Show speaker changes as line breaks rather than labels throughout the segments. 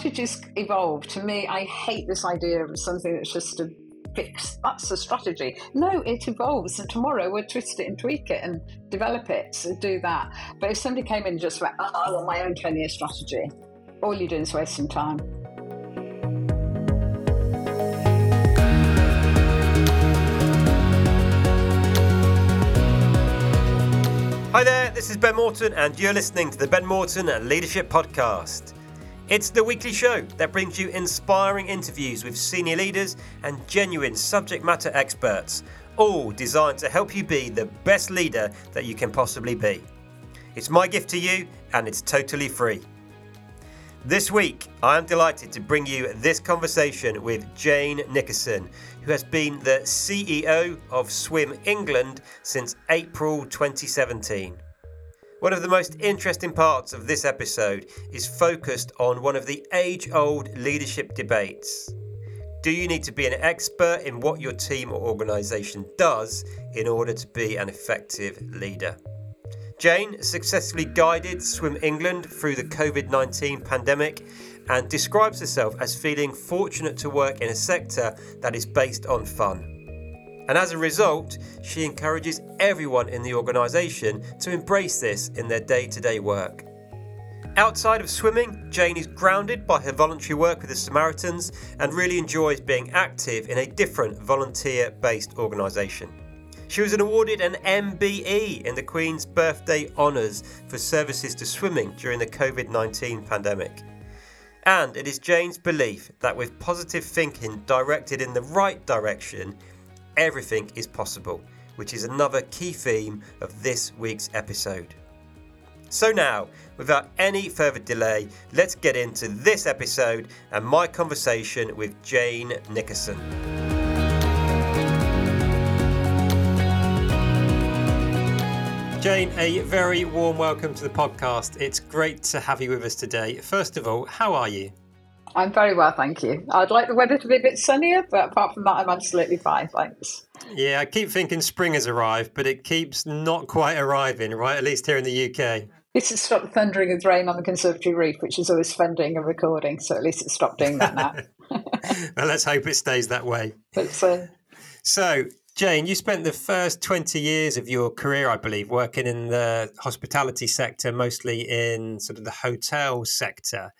strategies evolve. To me, I hate this idea of something that's just a fix. That's a strategy. No, it evolves, and tomorrow we'll twist it and tweak it and develop it. So do that. But if somebody came in and just went, oh, I want my own 10 year strategy, all you're doing is wasting time.
Hi there, this is Ben Morton, and you're listening to the Ben Morton Leadership Podcast. It's the weekly show that brings you inspiring interviews with senior leaders and genuine subject matter experts, all designed to help you be the best leader that you can possibly be. It's my gift to you, and it's totally free. This week, I am delighted to bring you this conversation with Jane Nickerson, who has been the CEO of Swim England since April 2017. One of the most interesting parts of this episode is focused on one of the age old leadership debates. Do you need to be an expert in what your team or organisation does in order to be an effective leader? Jane successfully guided Swim England through the COVID 19 pandemic and describes herself as feeling fortunate to work in a sector that is based on fun. And as a result, she encourages everyone in the organisation to embrace this in their day to day work. Outside of swimming, Jane is grounded by her voluntary work with the Samaritans and really enjoys being active in a different volunteer based organisation. She was awarded an MBE in the Queen's Birthday Honours for services to swimming during the COVID 19 pandemic. And it is Jane's belief that with positive thinking directed in the right direction, everything is possible, which is another key theme of this week's episode. So, now, without any further delay, let's get into this episode and my conversation with Jane Nickerson. Jane, a very warm welcome to the podcast. It's great to have you with us today. First of all, how are you?
I'm very well, thank you. I'd like the weather to be a bit sunnier, but apart from that, I'm absolutely fine, thanks.
Yeah, I keep thinking spring has arrived, but it keeps not quite arriving, right? At least here in the UK.
This has stopped thundering with rain on the Conservatory Reef, which is always thundering and recording, so at least it's stopped doing that now.
well, let's hope it stays that way.
But, uh,
so, Jane, you spent the first 20 years of your career, I believe, working in the hospitality sector, mostly in sort of the hotel sector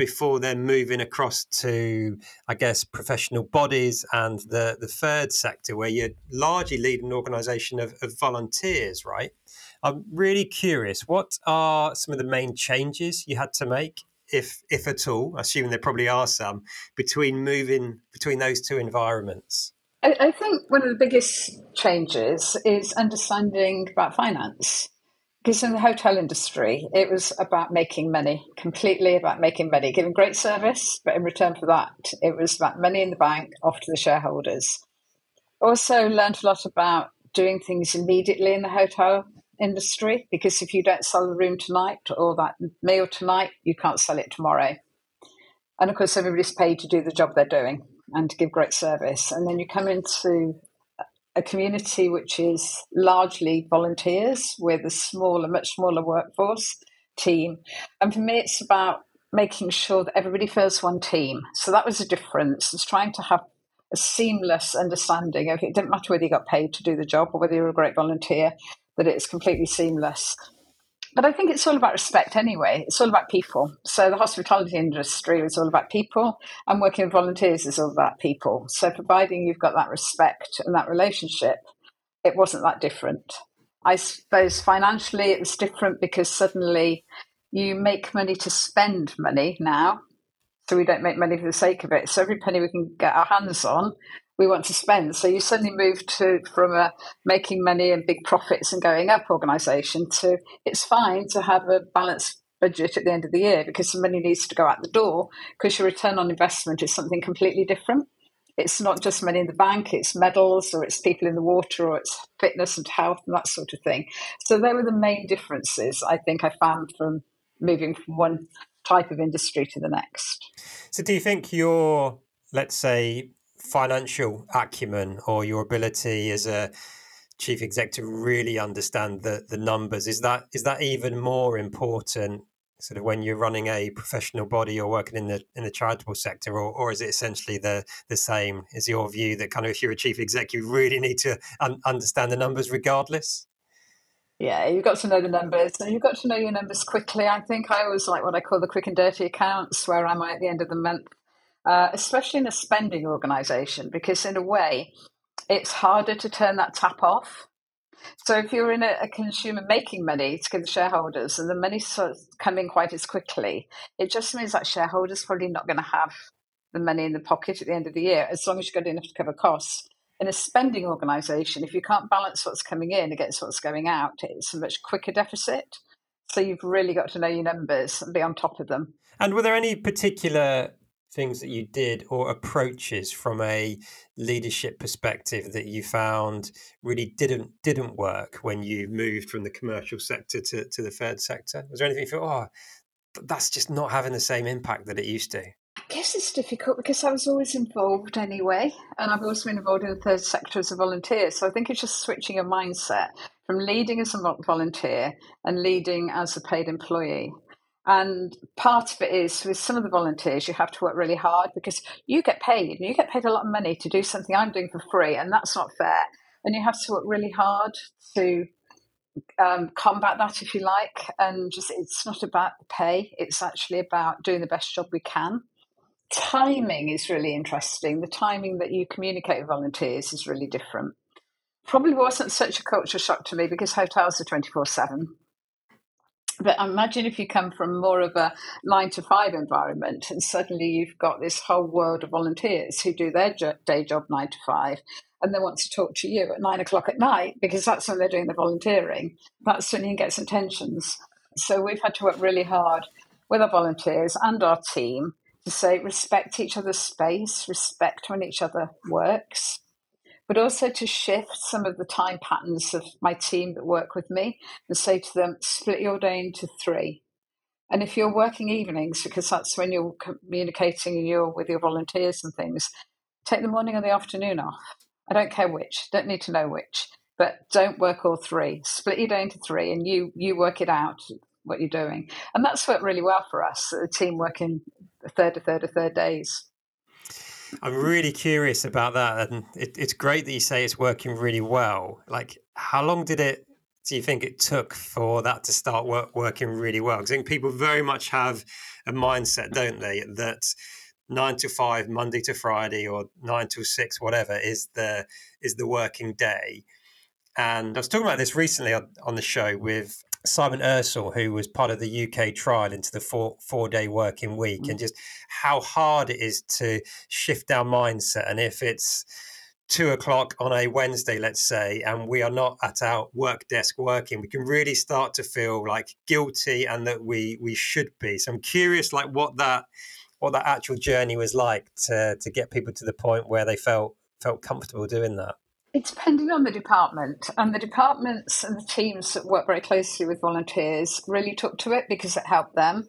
before then moving across to, I guess, professional bodies and the, the third sector, where you're largely lead an organization of, of volunteers, right? I'm really curious, what are some of the main changes you had to make if if at all, assuming there probably are some, between moving between those two environments?
I, I think one of the biggest changes is understanding about finance. Because in the hotel industry, it was about making money, completely about making money, giving great service, but in return for that, it was about money in the bank off to the shareholders. Also, learned a lot about doing things immediately in the hotel industry, because if you don't sell the room tonight or that meal tonight, you can't sell it tomorrow. And of course, everybody's paid to do the job they're doing and to give great service. And then you come into a community which is largely volunteers with a smaller, much smaller workforce team. And for me, it's about making sure that everybody feels one team. So that was a difference. It's trying to have a seamless understanding of it didn't matter whether you got paid to do the job or whether you were a great volunteer, that it's completely seamless. But I think it's all about respect anyway. It's all about people. So the hospitality industry is all about people, and working with volunteers is all about people. So providing you've got that respect and that relationship, it wasn't that different. I suppose financially it was different because suddenly you make money to spend money now. So we don't make money for the sake of it. So every penny we can get our hands on, we want to spend. So you suddenly move to from a making money and big profits and going up organisation to it's fine to have a balanced budget at the end of the year because the money needs to go out the door because your return on investment is something completely different. It's not just money in the bank, it's medals or it's people in the water or it's fitness and health and that sort of thing. So they were the main differences I think I found from moving from one type of industry to the next.
So do you think your let's say financial acumen or your ability as a chief exec to really understand the the numbers is that is that even more important sort of when you're running a professional body or working in the in the charitable sector, or, or is it essentially the the same? Is your view that kind of if you're a chief exec you really need to un- understand the numbers regardless?
Yeah, you've got to know the numbers, and you've got to know your numbers quickly. I think I always like what I call the quick and dirty accounts. Where am I at the end of the month? Uh, especially in a spending organisation, because in a way, it's harder to turn that tap off. So if you're in a, a, consumer making money to give the shareholders and the money's sort of coming quite as quickly, it just means that shareholders probably not going to have the money in the pocket at the end of the year, as long as you've got enough to cover costs. In a spending organisation, if you can't balance what's coming in against what's going out, it's a much quicker deficit. So you've really got to know your numbers and be on top of them.
And were there any particular things that you did or approaches from a leadership perspective that you found really didn't didn't work when you moved from the commercial sector to, to the third sector? Was there anything you thought, oh, that's just not having the same impact that it used to?
I guess it's difficult because I was always involved anyway, and I've also been involved in the third sector as a volunteer. So I think it's just switching a mindset from leading as a volunteer and leading as a paid employee. And part of it is with some of the volunteers, you have to work really hard because you get paid and you get paid a lot of money to do something I'm doing for free, and that's not fair. And you have to work really hard to um, combat that, if you like. And just it's not about the pay, it's actually about doing the best job we can. Timing is really interesting. The timing that you communicate with volunteers is really different. Probably wasn't such a culture shock to me because hotels are 24 7 but imagine if you come from more of a nine to five environment and suddenly you've got this whole world of volunteers who do their day job nine to five and they want to talk to you at nine o'clock at night because that's when they're doing the volunteering. That's when you get some tensions. So we've had to work really hard with our volunteers and our team to say respect each other's space, respect when each other works, but also to shift some of the time patterns of my team that work with me and say to them, split your day into three. And if you're working evenings, because that's when you're communicating and you're with your volunteers and things, take the morning or the afternoon off. I don't care which, don't need to know which, but don't work all three. Split your day into three and you you work it out what you're doing. And that's worked really well for us, the team working a third, a third, a third days.
I'm really curious about that, and it, it's great that you say it's working really well. Like, how long did it? Do you think it took for that to start work, working really well? Because I think people very much have a mindset, don't they, that nine to five, Monday to Friday, or nine to six, whatever, is the is the working day. And I was talking about this recently on, on the show with Simon Ursell, who was part of the UK trial into the four four day working week, mm-hmm. and just how hard it is to shift our mindset. And if it's two o'clock on a Wednesday, let's say, and we are not at our work desk working, we can really start to feel like guilty and that we we should be. So I'm curious, like what that what that actual journey was like to to get people to the point where they felt felt comfortable doing that.
It's depending on the department, and the departments and the teams that work very closely with volunteers really took to it because it helped them.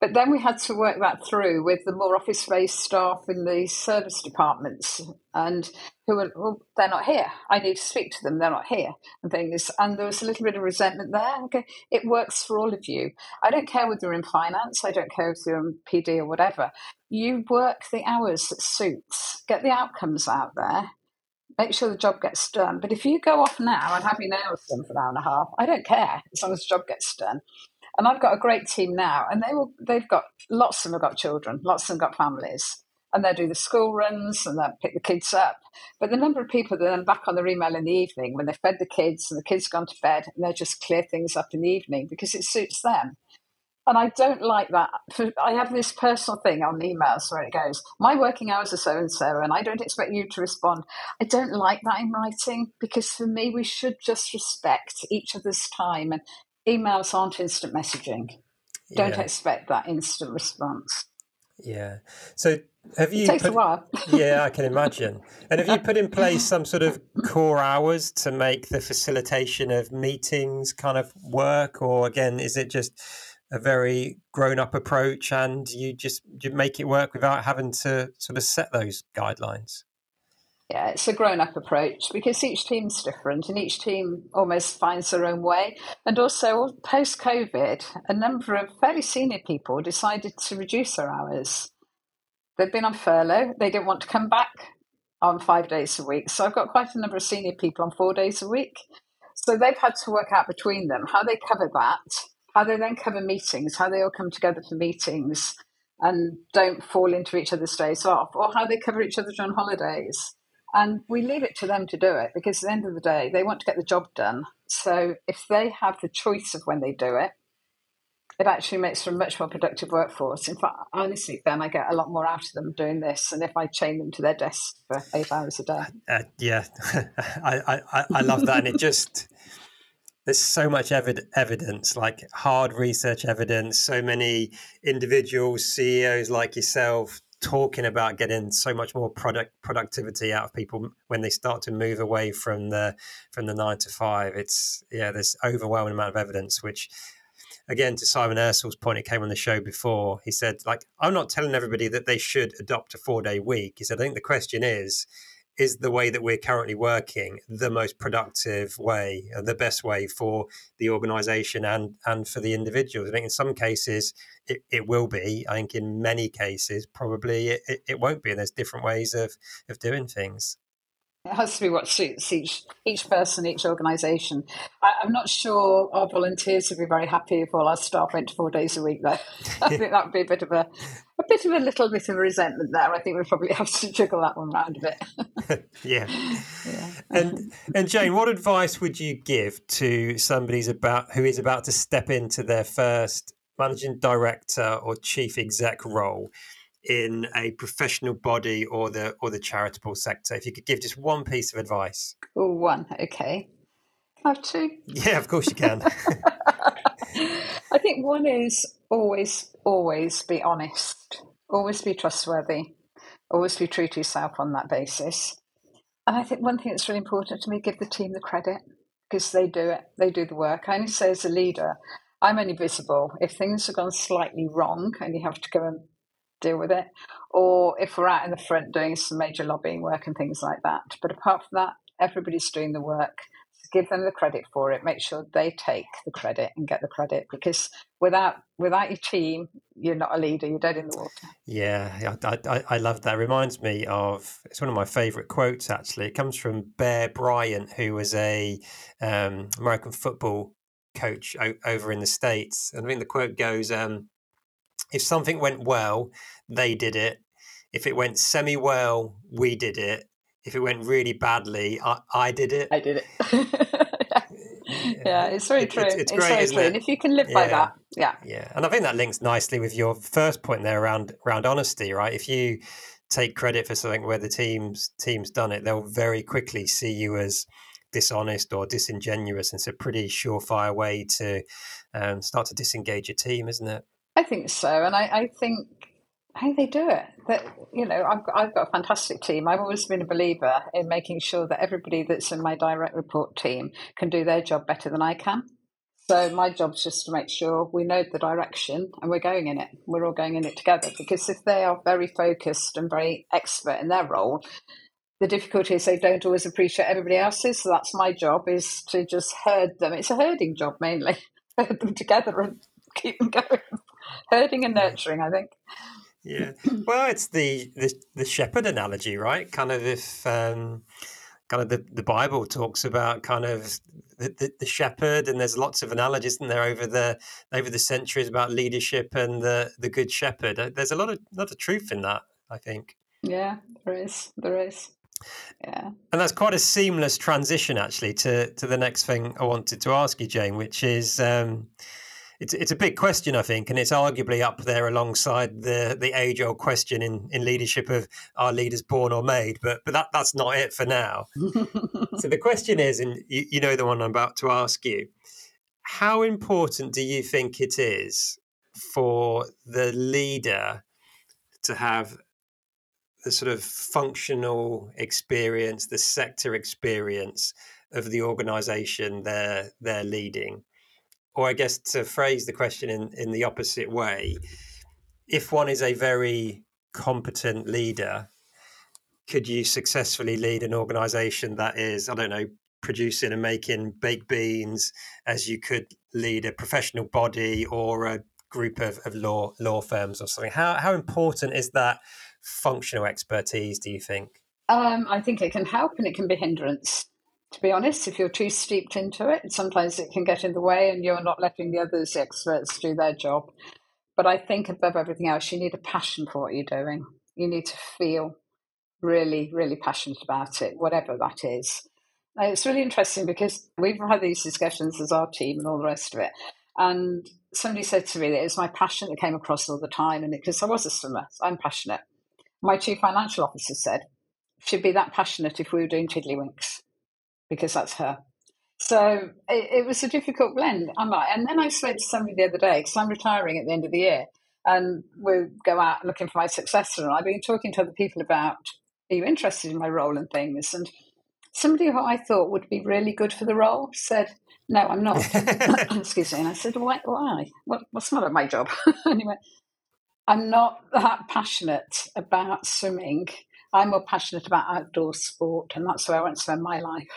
But then we had to work that through with the more office based staff in the service departments and who were, well, they're not here. I need to speak to them. They're not here and things. And there was a little bit of resentment there. Okay, it works for all of you. I don't care whether you're in finance. I don't care if you're in PD or whatever. You work the hours that suits. Get the outcomes out there make sure the job gets done. But if you go off now and have your nails done for an hour and a half, I don't care as long as the job gets done. And I've got a great team now, and they will, they've got lots of them have got children, lots of them got families, and they do the school runs and they pick the kids up. But the number of people that are back on their email in the evening when they've fed the kids and the kids gone to bed, and they just clear things up in the evening because it suits them. And I don't like that. I have this personal thing on emails where it goes, My working hours are so and so, and I don't expect you to respond. I don't like that in writing because for me, we should just respect each other's time. And emails aren't instant messaging. Don't yeah. expect that instant response.
Yeah. So have you?
It takes put, a while.
yeah, I can imagine. And have you put in place some sort of core hours to make the facilitation of meetings kind of work, or again, is it just a very grown up approach and you just you make it work without having to sort of set those guidelines?
Yeah, it's a grown up approach because each team's different and each team almost finds their own way. And also, post COVID, a number of fairly senior people decided to reduce their hours. They've been on furlough, they didn't want to come back on five days a week. So I've got quite a number of senior people on four days a week. So they've had to work out between them how they cover that, how they then cover meetings, how they all come together for meetings and don't fall into each other's days off, or how they cover each other on holidays. And we leave it to them to do it because at the end of the day, they want to get the job done. So if they have the choice of when they do it, it actually makes for a much more productive workforce. In fact, honestly, Ben, I get a lot more out of them doing this than if I chain them to their desk for eight hours a day.
Uh, yeah, I, I, I love that. and it just, there's so much evid- evidence, like hard research evidence, so many individuals, CEOs like yourself talking about getting so much more product productivity out of people when they start to move away from the from the nine to five. It's yeah, there's overwhelming amount of evidence which again to Simon Ursell's point, it came on the show before. He said, like, I'm not telling everybody that they should adopt a four day week. He said, I think the question is, is the way that we're currently working the most productive way, uh, the best way for the organization and and for the individuals? I think in some cases it, it will be. I think in many cases probably it, it won't be. And there's different ways of of doing things.
It has to be what suits each each person, each organisation. I'm not sure our volunteers would be very happy if all our staff went four days a week. Though I think that would be a bit of a a bit of a little bit of resentment there. I think we probably have to juggle that one round a
bit. yeah. yeah. And and Jane, what advice would you give to somebody's about who is about to step into their first managing director or chief exec role? In a professional body or the or the charitable sector? If you could give just one piece of advice.
Oh, one. Okay. Can I have two?
Yeah, of course you can.
I think one is always, always be honest, always be trustworthy, always be true to yourself on that basis. And I think one thing that's really important to me, give the team the credit because they do it, they do the work. I only say as a leader, I'm only visible if things have gone slightly wrong and you have to go and deal with it, or if we're out in the front doing some major lobbying work and things like that. But apart from that, everybody's doing the work. Give them the credit for it. Make sure they take the credit and get the credit because without without your team, you're not a leader. You're dead in the water.
Yeah, I, I, I love that. It reminds me of it's one of my favourite quotes. Actually, it comes from Bear Bryant, who was a um, American football coach o- over in the states, and I think the quote goes. Um, if something went well, they did it. If it went semi well, we did it. If it went really badly, I, I did it.
I did it. yeah. yeah. it's very it, true. It's, it's, it's great, true. And if you can live yeah. by that, yeah.
Yeah. And I think that links nicely with your first point there around around honesty, right? If you take credit for something where the team's team's done it, they'll very quickly see you as dishonest or disingenuous. And it's a pretty surefire way to um, start to disengage your team, isn't it?
I think so, and I, I think how they do it. That you know, I've got, I've got a fantastic team. I've always been a believer in making sure that everybody that's in my direct report team can do their job better than I can. So my job's just to make sure we know the direction and we're going in it. We're all going in it together. Because if they are very focused and very expert in their role, the difficulty is they don't always appreciate everybody else's. So that's my job is to just herd them. It's a herding job mainly. Herd them together and keep them going herding and nurturing, I think.
Yeah. Well, it's the, the, the shepherd analogy, right? Kind of if um, kind of the, the Bible talks about kind of the, the, the, shepherd, and there's lots of analogies in there over the over the centuries about leadership and the the good shepherd. There's a lot of lot of truth in that, I think.
Yeah, there is. There is. Yeah.
And that's quite a seamless transition, actually, to to the next thing I wanted to ask you, Jane, which is. Um, it's it's a big question, I think, and it's arguably up there alongside the the age old question in, in leadership of are leaders born or made? But but that that's not it for now. so the question is, and you, you know the one I'm about to ask you, how important do you think it is for the leader to have the sort of functional experience, the sector experience of the organization they're they're leading? Or I guess to phrase the question in, in the opposite way, if one is a very competent leader, could you successfully lead an organization that is, I don't know, producing and making baked beans as you could lead a professional body or a group of, of law law firms or something? How how important is that functional expertise, do you think?
Um, I think it can help and it can be hindrance. To be honest, if you're too steeped into it, sometimes it can get in the way and you're not letting the others, the experts, do their job. But I think above everything else, you need a passion for what you're doing. You need to feel really, really passionate about it, whatever that is. Uh, it's really interesting because we've had these discussions as our team and all the rest of it. And somebody said to me that it was my passion that came across all the time. And because I was a swimmer, I'm passionate. My chief financial officer said, she'd be that passionate if we were doing Tiddlywinks, because that's her. So it, it was a difficult blend. I'm like, and then I spoke to somebody the other day because I'm retiring at the end of the year, and we go out looking for my successor. And I've been talking to other people about, are you interested in my role and things? And somebody who I thought would be really good for the role said, no, I'm not. Excuse me. And I said, why? why? What, what's not at my job? anyway, I'm not that passionate about swimming. I'm more passionate about outdoor sport, and that's where I want to spend my life.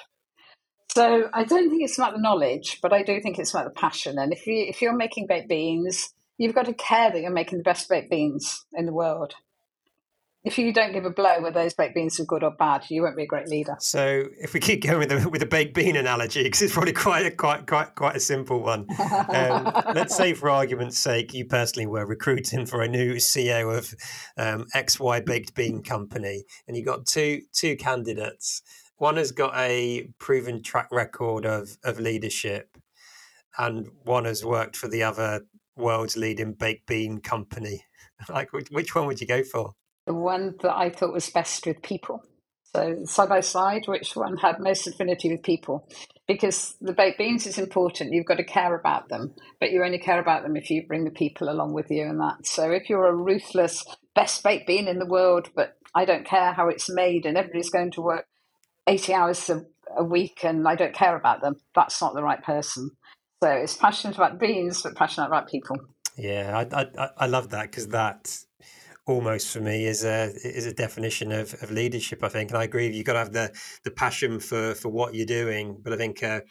So I don't think it's about the knowledge, but I do think it's about the passion. And if you if you're making baked beans, you've got to care that you're making the best baked beans in the world if you don't give a blow whether those baked beans are good or bad, you won't be a great leader.
So, if we keep going with the with a baked bean analogy, because it's probably quite a, quite quite quite a simple one. Um, let's say, for argument's sake, you personally were recruiting for a new CEO of um, XY Baked Bean Company, and you got two two candidates. One has got a proven track record of of leadership, and one has worked for the other world's leading baked bean company. Like, which one would you go for?
the one that I thought was best with people. So side by side, which one had most affinity with people? Because the baked beans is important. You've got to care about them, but you only care about them if you bring the people along with you and that. So if you're a ruthless best baked bean in the world, but I don't care how it's made and everybody's going to work 80 hours a, a week and I don't care about them, that's not the right person. So it's passionate about beans, but passionate about people.
Yeah, I I, I love that because that almost for me is a is a definition of, of leadership. I think, and I agree. You've got to have the the passion for for what you're doing, but I think uh,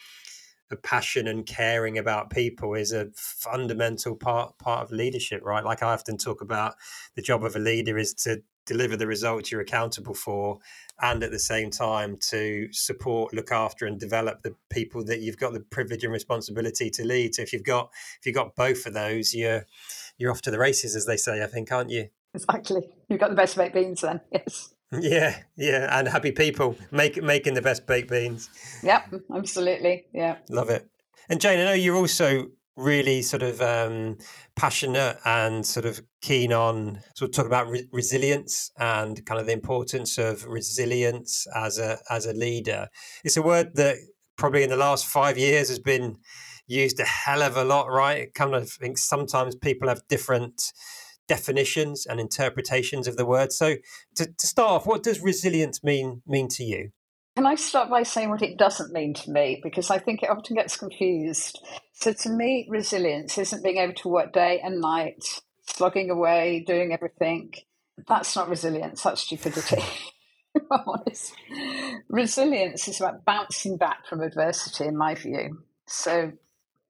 a passion and caring about people is a fundamental part part of leadership, right? Like I often talk about, the job of a leader is to deliver the results you're accountable for, and at the same time to support, look after, and develop the people that you've got the privilege and responsibility to lead. So if you've got if you've got both of those, you're you're off to the races, as they say. I think, aren't you?
Exactly. You've got the best baked beans then. Yes.
Yeah, yeah, and happy people make making the best baked beans.
Yep, absolutely. Yeah,
love it. And Jane, I know you're also really sort of um, passionate and sort of keen on sort of talk about re- resilience and kind of the importance of resilience as a as a leader. It's a word that probably in the last five years has been used a hell of a lot, right? Kind of think sometimes people have different definitions and interpretations of the word. So, to, to start off, what does resilience mean mean to you?
Can I start by saying what it doesn't mean to me? Because I think it often gets confused. So, to me, resilience isn't being able to work day and night, slogging away, doing everything. That's not resilience, that's stupidity. Honest. Resilience is about bouncing back from adversity, in my view. So,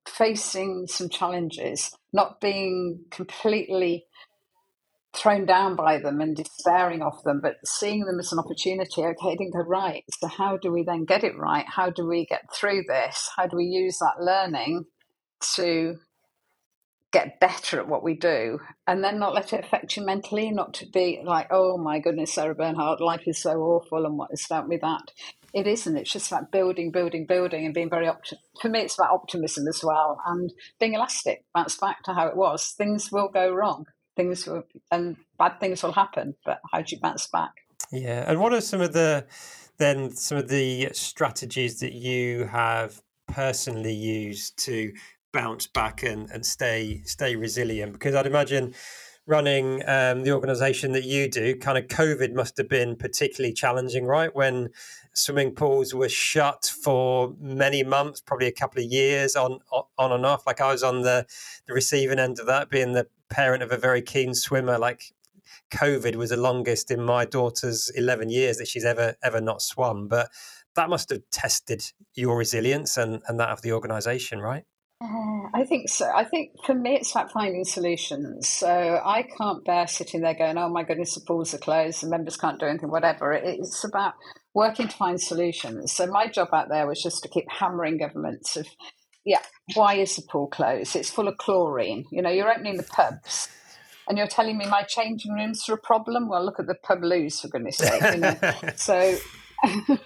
facing some challenges, not being completely thrown down by them and despairing of them, but seeing them as an opportunity. Okay, it didn't go right. So, how do we then get it right? How do we get through this? How do we use that learning to get better at what we do and then not let it affect you mentally? Not to be like, oh my goodness, Sarah Bernhardt, life is so awful and what is about with that? It isn't. It's just about building, building, building and being very optimistic. For me, it's about optimism as well and being elastic, bounce back to how it was. Things will go wrong things will, and bad things will happen. But how do you bounce back?
Yeah, and what are some of the then some of the strategies that you have personally used to bounce back and, and stay stay resilient? Because I'd imagine running um, the organization that you do, kind of COVID must have been particularly challenging, right? When swimming pools were shut for many months, probably a couple of years on on and off. Like I was on the the receiving end of that, being the parent of a very keen swimmer. Like COVID was the longest in my daughter's 11 years that she's ever ever not swum. But that must have tested your resilience and, and that of the organisation, right?
Uh, I think so. I think for me, it's like finding solutions. So I can't bear sitting there going, "Oh my goodness, the pools are closed, the members can't do anything, whatever." It's about working to find solutions. So my job out there was just to keep hammering governments of, yeah, why is the pool closed? It's full of chlorine. You know, you're opening the pubs and you're telling me my changing rooms are a problem. Well, look at the pub loos for goodness sake. You know? so.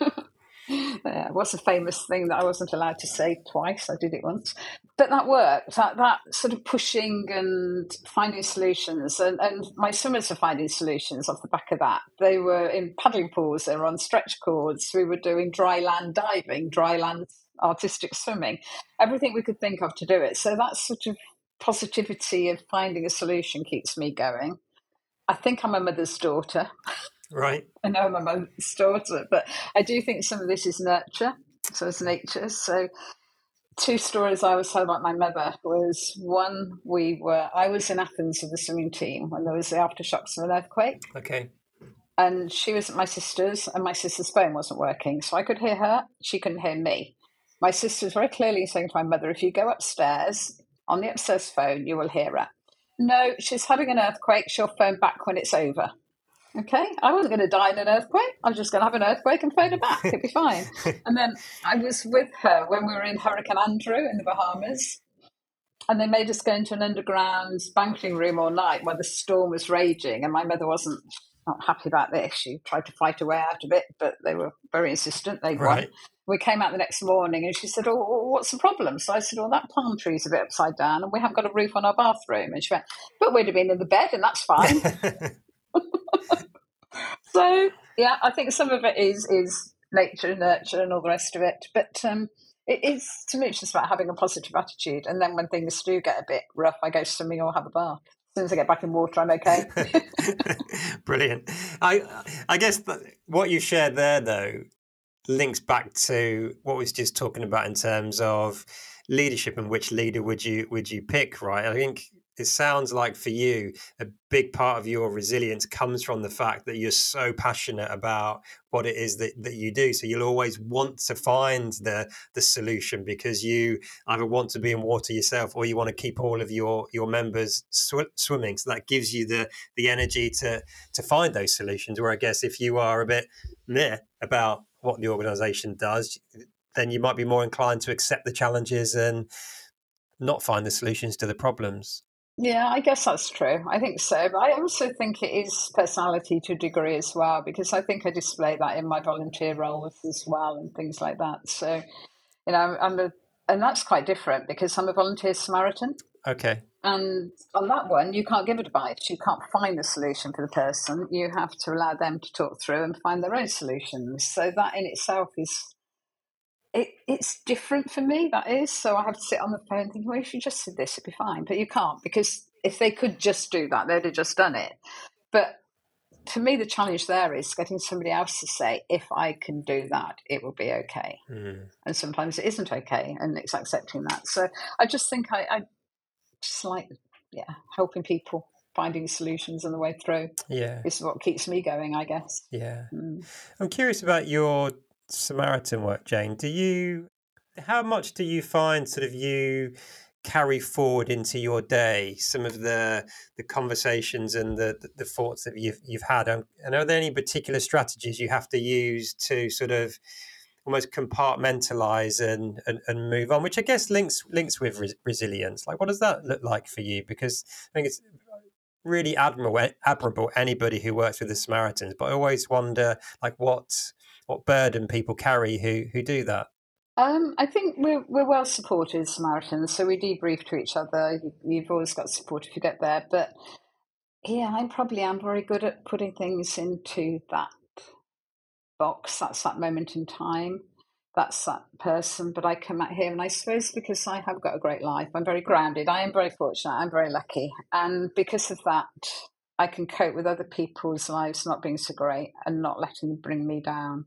yeah, what's a famous thing that I wasn't allowed to say twice? I did it once, but that worked. That that sort of pushing and finding solutions, and, and my swimmers are finding solutions off the back of that. They were in paddling pools, they were on stretch cords. We were doing dry land diving, dry land artistic swimming, everything we could think of to do it. So that sort of positivity of finding a solution keeps me going. I think I'm a mother's daughter.
Right.
I know I'm a mother's daughter, but I do think some of this is nurture, so it's nature. So two stories I was told about my mother was one we were I was in Athens with the swimming team when there was the aftershocks of an earthquake.
Okay.
And she was at my sister's and my sister's phone wasn't working. So I could hear her, she couldn't hear me. My sister was very clearly saying to my mother, if you go upstairs on the upstairs phone, you will hear her. No, she's having an earthquake, she'll phone back when it's over. Okay, I wasn't going to die in an earthquake. I was just going to have an earthquake and phone her back. It'd be fine. and then I was with her when we were in Hurricane Andrew in the Bahamas. And they made us go into an underground banking room all night while the storm was raging. And my mother wasn't not happy about this. She tried to fight her way out of it, but they were very insistent. They won. Right. We came out the next morning and she said, Oh, what's the problem? So I said, Oh, that palm tree's a bit upside down and we haven't got a roof on our bathroom. And she went, But we'd have been in the bed and that's fine. so yeah, I think some of it is is nature, and nurture, and all the rest of it. But um, it is to me, it's just about having a positive attitude. And then when things do get a bit rough, I go swimming or have a bath. As soon as I get back in water, I'm okay.
Brilliant. I I guess what you shared there though links back to what we was just talking about in terms of leadership and which leader would you would you pick, right? I think it sounds like for you a big part of your resilience comes from the fact that you're so passionate about what it is that, that you do. So you'll always want to find the the solution because you either want to be in water yourself or you want to keep all of your your members sw- swimming. So that gives you the the energy to to find those solutions. Where i guess if you are a bit meh about what the organization does then you might be more inclined to accept the challenges and not find the solutions to the problems
yeah, I guess that's true. I think so. But I also think it is personality to a degree as well, because I think I display that in my volunteer roles as well and things like that. So, you know, I'm a, and that's quite different because I'm a volunteer Samaritan.
Okay.
And on that one, you can't give advice. You can't find the solution for the person. You have to allow them to talk through and find their own solutions. So that in itself is it, it's different for me, that is. So I have to sit on the phone thinking, well, if you just said this, it'd be fine. But you can't because if they could just do that, they'd have just done it. But for me, the challenge there is getting somebody else to say, if I can do that, it will be okay. Mm. And sometimes it isn't okay, and it's accepting that. So I just think I, I just like, yeah, helping people finding solutions on the way through.
Yeah.
This is what keeps me going, I guess.
Yeah. Mm. I'm curious about your Samaritan work, Jane, do you how much do you find sort of you carry forward into your day some of the the conversations and the the, the thoughts that you've you've had? Um, and are there any particular strategies you have to use to sort of almost compartmentalize and, and, and move on which i guess links links with res- resilience? Like what does that look like for you? Because i think it's really admirable admirable anybody who works with the samaritans but i always wonder like what what burden people carry who who do that?
Um, I think we're we're well supported Samaritans, so we debrief to each other. You've always got support if you get there, but yeah, I probably am very good at putting things into that box. That's that moment in time. That's that person. But I come out here, and I suppose because I have got a great life, I'm very grounded. I am very fortunate. I'm very lucky, and because of that, I can cope with other people's lives not being so great and not letting them bring me down.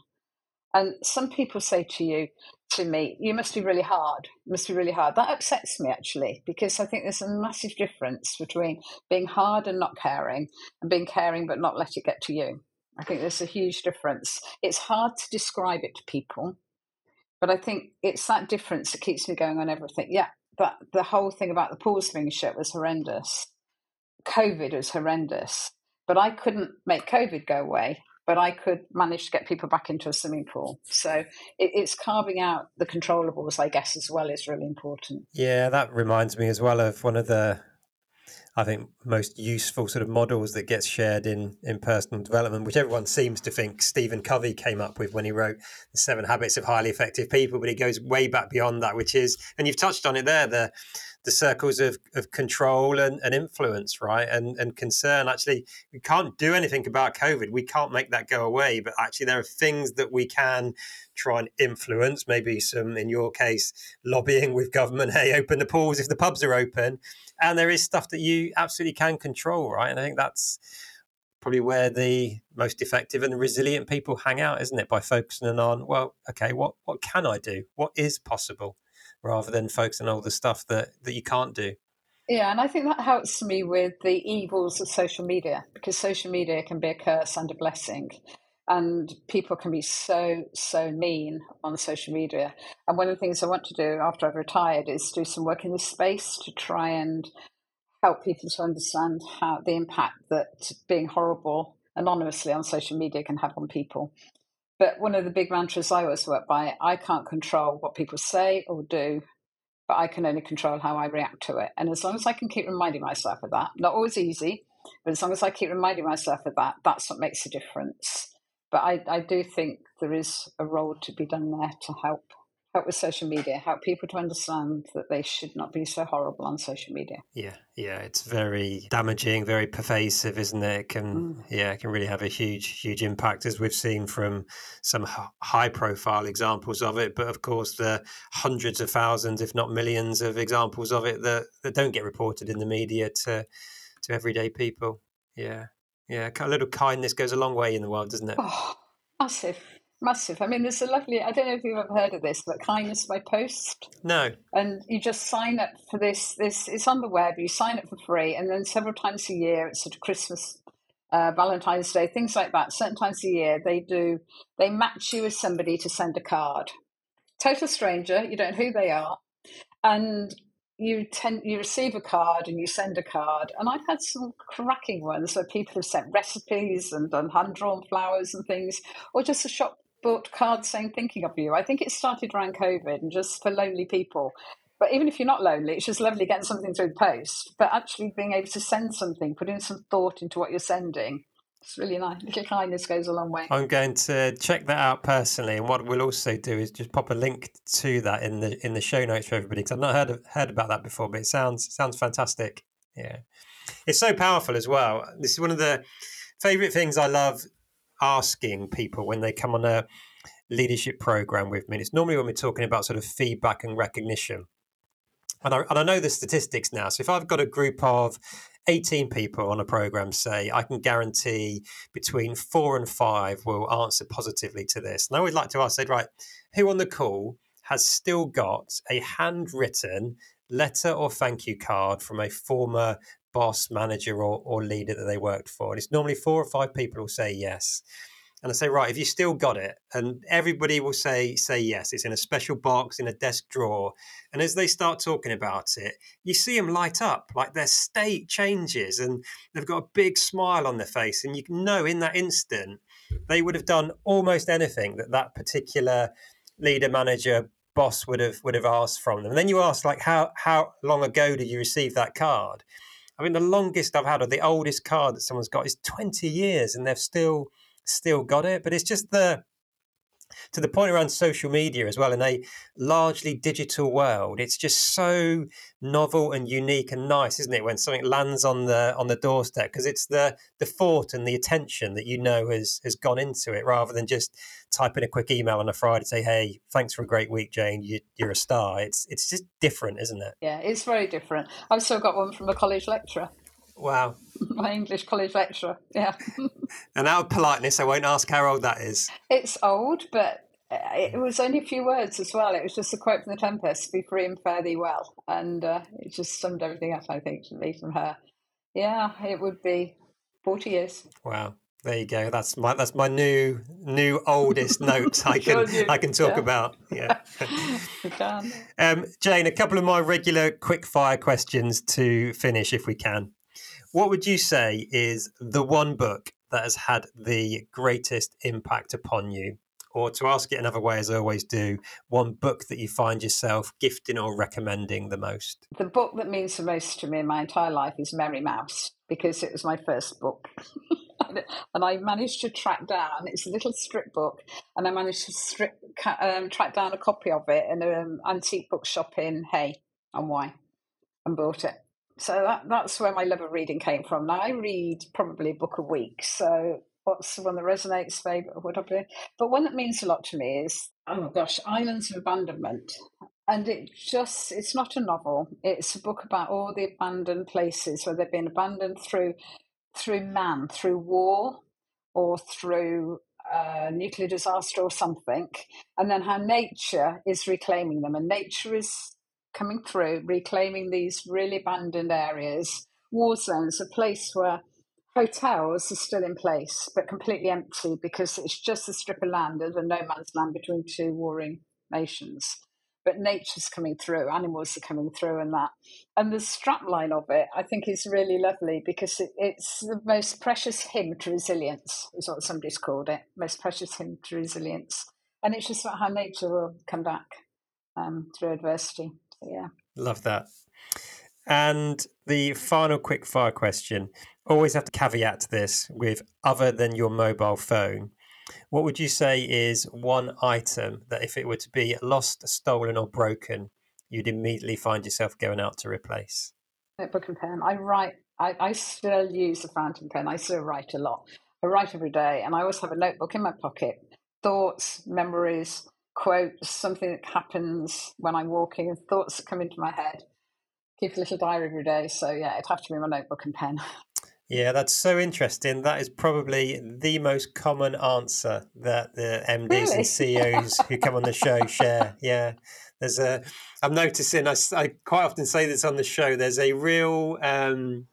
And some people say to you, to me, you must be really hard. You must be really hard. That upsets me actually, because I think there's a massive difference between being hard and not caring and being caring but not let it get to you. I think there's a huge difference. It's hard to describe it to people, but I think it's that difference that keeps me going on everything. Yeah, but the whole thing about the being shut was horrendous. COVID was horrendous, but I couldn't make COVID go away but I could manage to get people back into a swimming pool. So it, it's carving out the controllables, I guess, as well is really important.
Yeah, that reminds me as well of one of the, I think, most useful sort of models that gets shared in in personal development, which everyone seems to think Stephen Covey came up with when he wrote the Seven Habits of Highly Effective People, but he goes way back beyond that, which is, and you've touched on it there, the the circles of, of control and, and influence, right? And and concern. Actually, we can't do anything about COVID. We can't make that go away. But actually, there are things that we can try and influence. Maybe some, in your case, lobbying with government. Hey, open the pools if the pubs are open. And there is stuff that you absolutely can control, right? And I think that's probably where the most effective and resilient people hang out, isn't it? By focusing on, well, okay, what what can I do? What is possible? Rather than focusing on all the stuff that, that you can't do.
Yeah, and I think that helps me with the evils of social media because social media can be a curse and a blessing. And people can be so, so mean on social media. And one of the things I want to do after I've retired is do some work in this space to try and help people to understand how the impact that being horrible anonymously on social media can have on people. But one of the big mantras I always work by I can't control what people say or do, but I can only control how I react to it. And as long as I can keep reminding myself of that, not always easy, but as long as I keep reminding myself of that, that's what makes a difference. But I, I do think there is a role to be done there to help help with social media, help people to understand that they should not be so horrible on social media.
Yeah, yeah, it's very damaging, very pervasive, isn't it? It can, mm. yeah, it can really have a huge, huge impact, as we've seen from some high-profile examples of it. But of course, the hundreds of thousands, if not millions, of examples of it that that don't get reported in the media to to everyday people. Yeah, yeah, a little kindness goes a long way in the world, doesn't it?
Oh, massive massive. I mean, there's a lovely, I don't know if you've ever heard of this, but Kindness by Post.
No.
And you just sign up for this, this, it's on the web, you sign up for free, and then several times a year, it's sort of Christmas, uh, Valentine's Day, things like that, certain times a year, they do, they match you with somebody to send a card. Total stranger, you don't know who they are. And you tend you receive a card and you send a card and i've had some cracking ones where people have sent recipes and done hand drawn flowers and things or just a shop bought cards saying thinking of you. I think it started around COVID and just for lonely people. But even if you're not lonely, it's just lovely getting something through the post. But actually being able to send something, putting some thought into what you're sending, it's really nice. Little kindness goes a long way.
I'm going to check that out personally, and what we'll also do is just pop a link to that in the in the show notes for everybody because I've not heard of, heard about that before, but it sounds sounds fantastic. Yeah, it's so powerful as well. This is one of the favorite things I love asking people when they come on a leadership program with me. It's normally when we're talking about sort of feedback and recognition. And I, and I know the statistics now. So if I've got a group of 18 people on a program, say, I can guarantee between four and five will answer positively to this. And I would like to ask, say, right, who on the call has still got a handwritten letter or thank you card from a former boss, manager, or, or leader that they worked for. And it's normally four or five people will say yes. And I say, right, if you still got it, and everybody will say say yes. It's in a special box in a desk drawer. And as they start talking about it, you see them light up, like their state changes, and they've got a big smile on their face, and you know in that instant they would have done almost anything that that particular leader, manager, boss would have would have asked from them. And then you ask, like, how how long ago did you receive that card? I mean, the longest I've had or the oldest card that someone's got is 20 years and they've still still got it. But it's just the to the point around social media as well in a largely digital world. It's just so novel and unique and nice isn't it when something lands on the on the doorstep? Because it's the the thought and the attention that you know has has gone into it rather than just typing a quick email on a friday say hey thanks for a great week jane. You, you're a star. It's it's just different isn't it?
Yeah it's very different. I've still got one from a college lecturer
Wow.
My English college lecturer, yeah.
and out of politeness, I won't ask how old that is.
It's old, but it was only a few words as well. It was just a quote from the Tempest: "Be free and fare thee well," and uh, it just summed everything up. I think to me from her. Yeah, it would be forty years.
Wow. There you go. That's my that's my new new oldest note I can sure I can talk yeah. about. Yeah. um, Jane, a couple of my regular quick fire questions to finish, if we can. What would you say is the one book that has had the greatest impact upon you? Or to ask it another way, as I always do, one book that you find yourself gifting or recommending the most?
The book that means the most to me in my entire life is Merry Mouse because it was my first book. and I managed to track down. It's a little strip book, and I managed to strip, um, track down a copy of it in an antique bookshop in Hay and Wye, and bought it. So that, that's where my love of reading came from. Now I read probably a book a week. So what's the one that resonates, favourite, whatever. But one that means a lot to me is oh my gosh, Islands of Abandonment. And it just, it's not a novel. It's a book about all the abandoned places where they've been abandoned through through man, through war or through a nuclear disaster or something, and then how nature is reclaiming them. And nature is coming through, reclaiming these really abandoned areas, war zones, a place where hotels are still in place but completely empty because it's just a strip of land and a no man's land between two warring nations but nature's coming through, animals are coming through, and that. And the strapline of it, I think, is really lovely because it, it's the most precious hymn to resilience, is what somebody's called it. Most precious hymn to resilience, and it's just about how nature will come back um, through adversity. Yeah,
love that. And the final quick fire question always have to caveat this with other than your mobile phone. What would you say is one item that if it were to be lost, stolen, or broken, you'd immediately find yourself going out to replace?
Notebook and pen. I write. I, I still use a fountain pen. I still write a lot. I write every day, and I always have a notebook in my pocket. Thoughts, memories, quotes, something that happens when I'm walking, and thoughts that come into my head. Keep a little diary every day. So yeah, it'd have to be my notebook and pen.
Yeah, that's so interesting. That is probably the most common answer that the MDs really? and CEOs who come on the show share. Yeah, there's a. I'm noticing. I, I quite often say this on the show. There's a real. Um,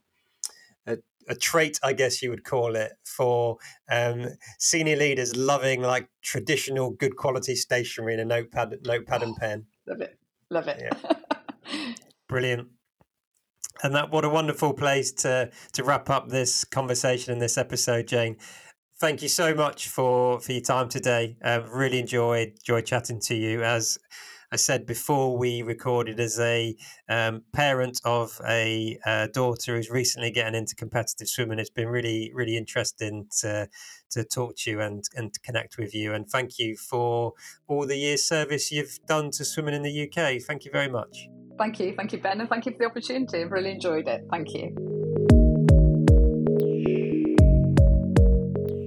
a, trait, I guess you would call it, for um, senior leaders loving like traditional, good quality stationery and a notepad, notepad and pen.
Love it, love it.
Yeah. Brilliant. And that what a wonderful place to to wrap up this conversation in this episode, Jane. Thank you so much for for your time today. Uh, really enjoyed enjoyed chatting to you. As I said before we recorded, as a um, parent of a uh, daughter who's recently getting into competitive swimming, it's been really really interesting to to talk to you and and connect with you. And thank you for all the years service you've done to swimming in the UK. Thank you very much.
Thank you. Thank you, Ben. And thank you for the opportunity. I've really enjoyed it. Thank you.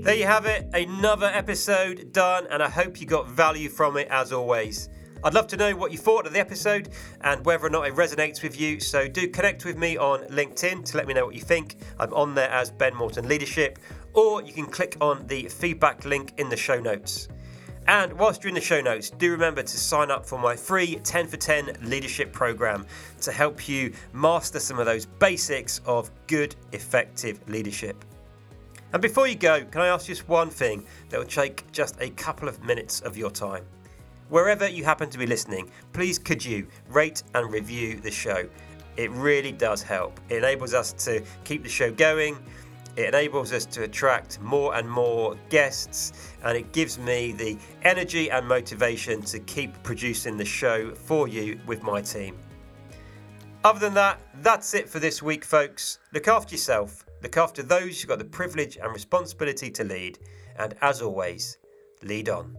There you have it, another episode done, and I hope you got value from it as always. I'd love to know what you thought of the episode and whether or not it resonates with you, so do connect with me on LinkedIn to let me know what you think. I'm on there as Ben Morton Leadership, or you can click on the feedback link in the show notes. And whilst you're in the show notes, do remember to sign up for my free 10 for 10 leadership program to help you master some of those basics of good, effective leadership. And before you go, can I ask just one thing that will take just a couple of minutes of your time? Wherever you happen to be listening, please could you rate and review the show? It really does help. It enables us to keep the show going it enables us to attract more and more guests, and it gives me the energy and motivation to keep producing the show for you with my team. Other than that, that's it for this week, folks. Look after yourself, look after those you've got the privilege and responsibility to lead, and as always, lead on.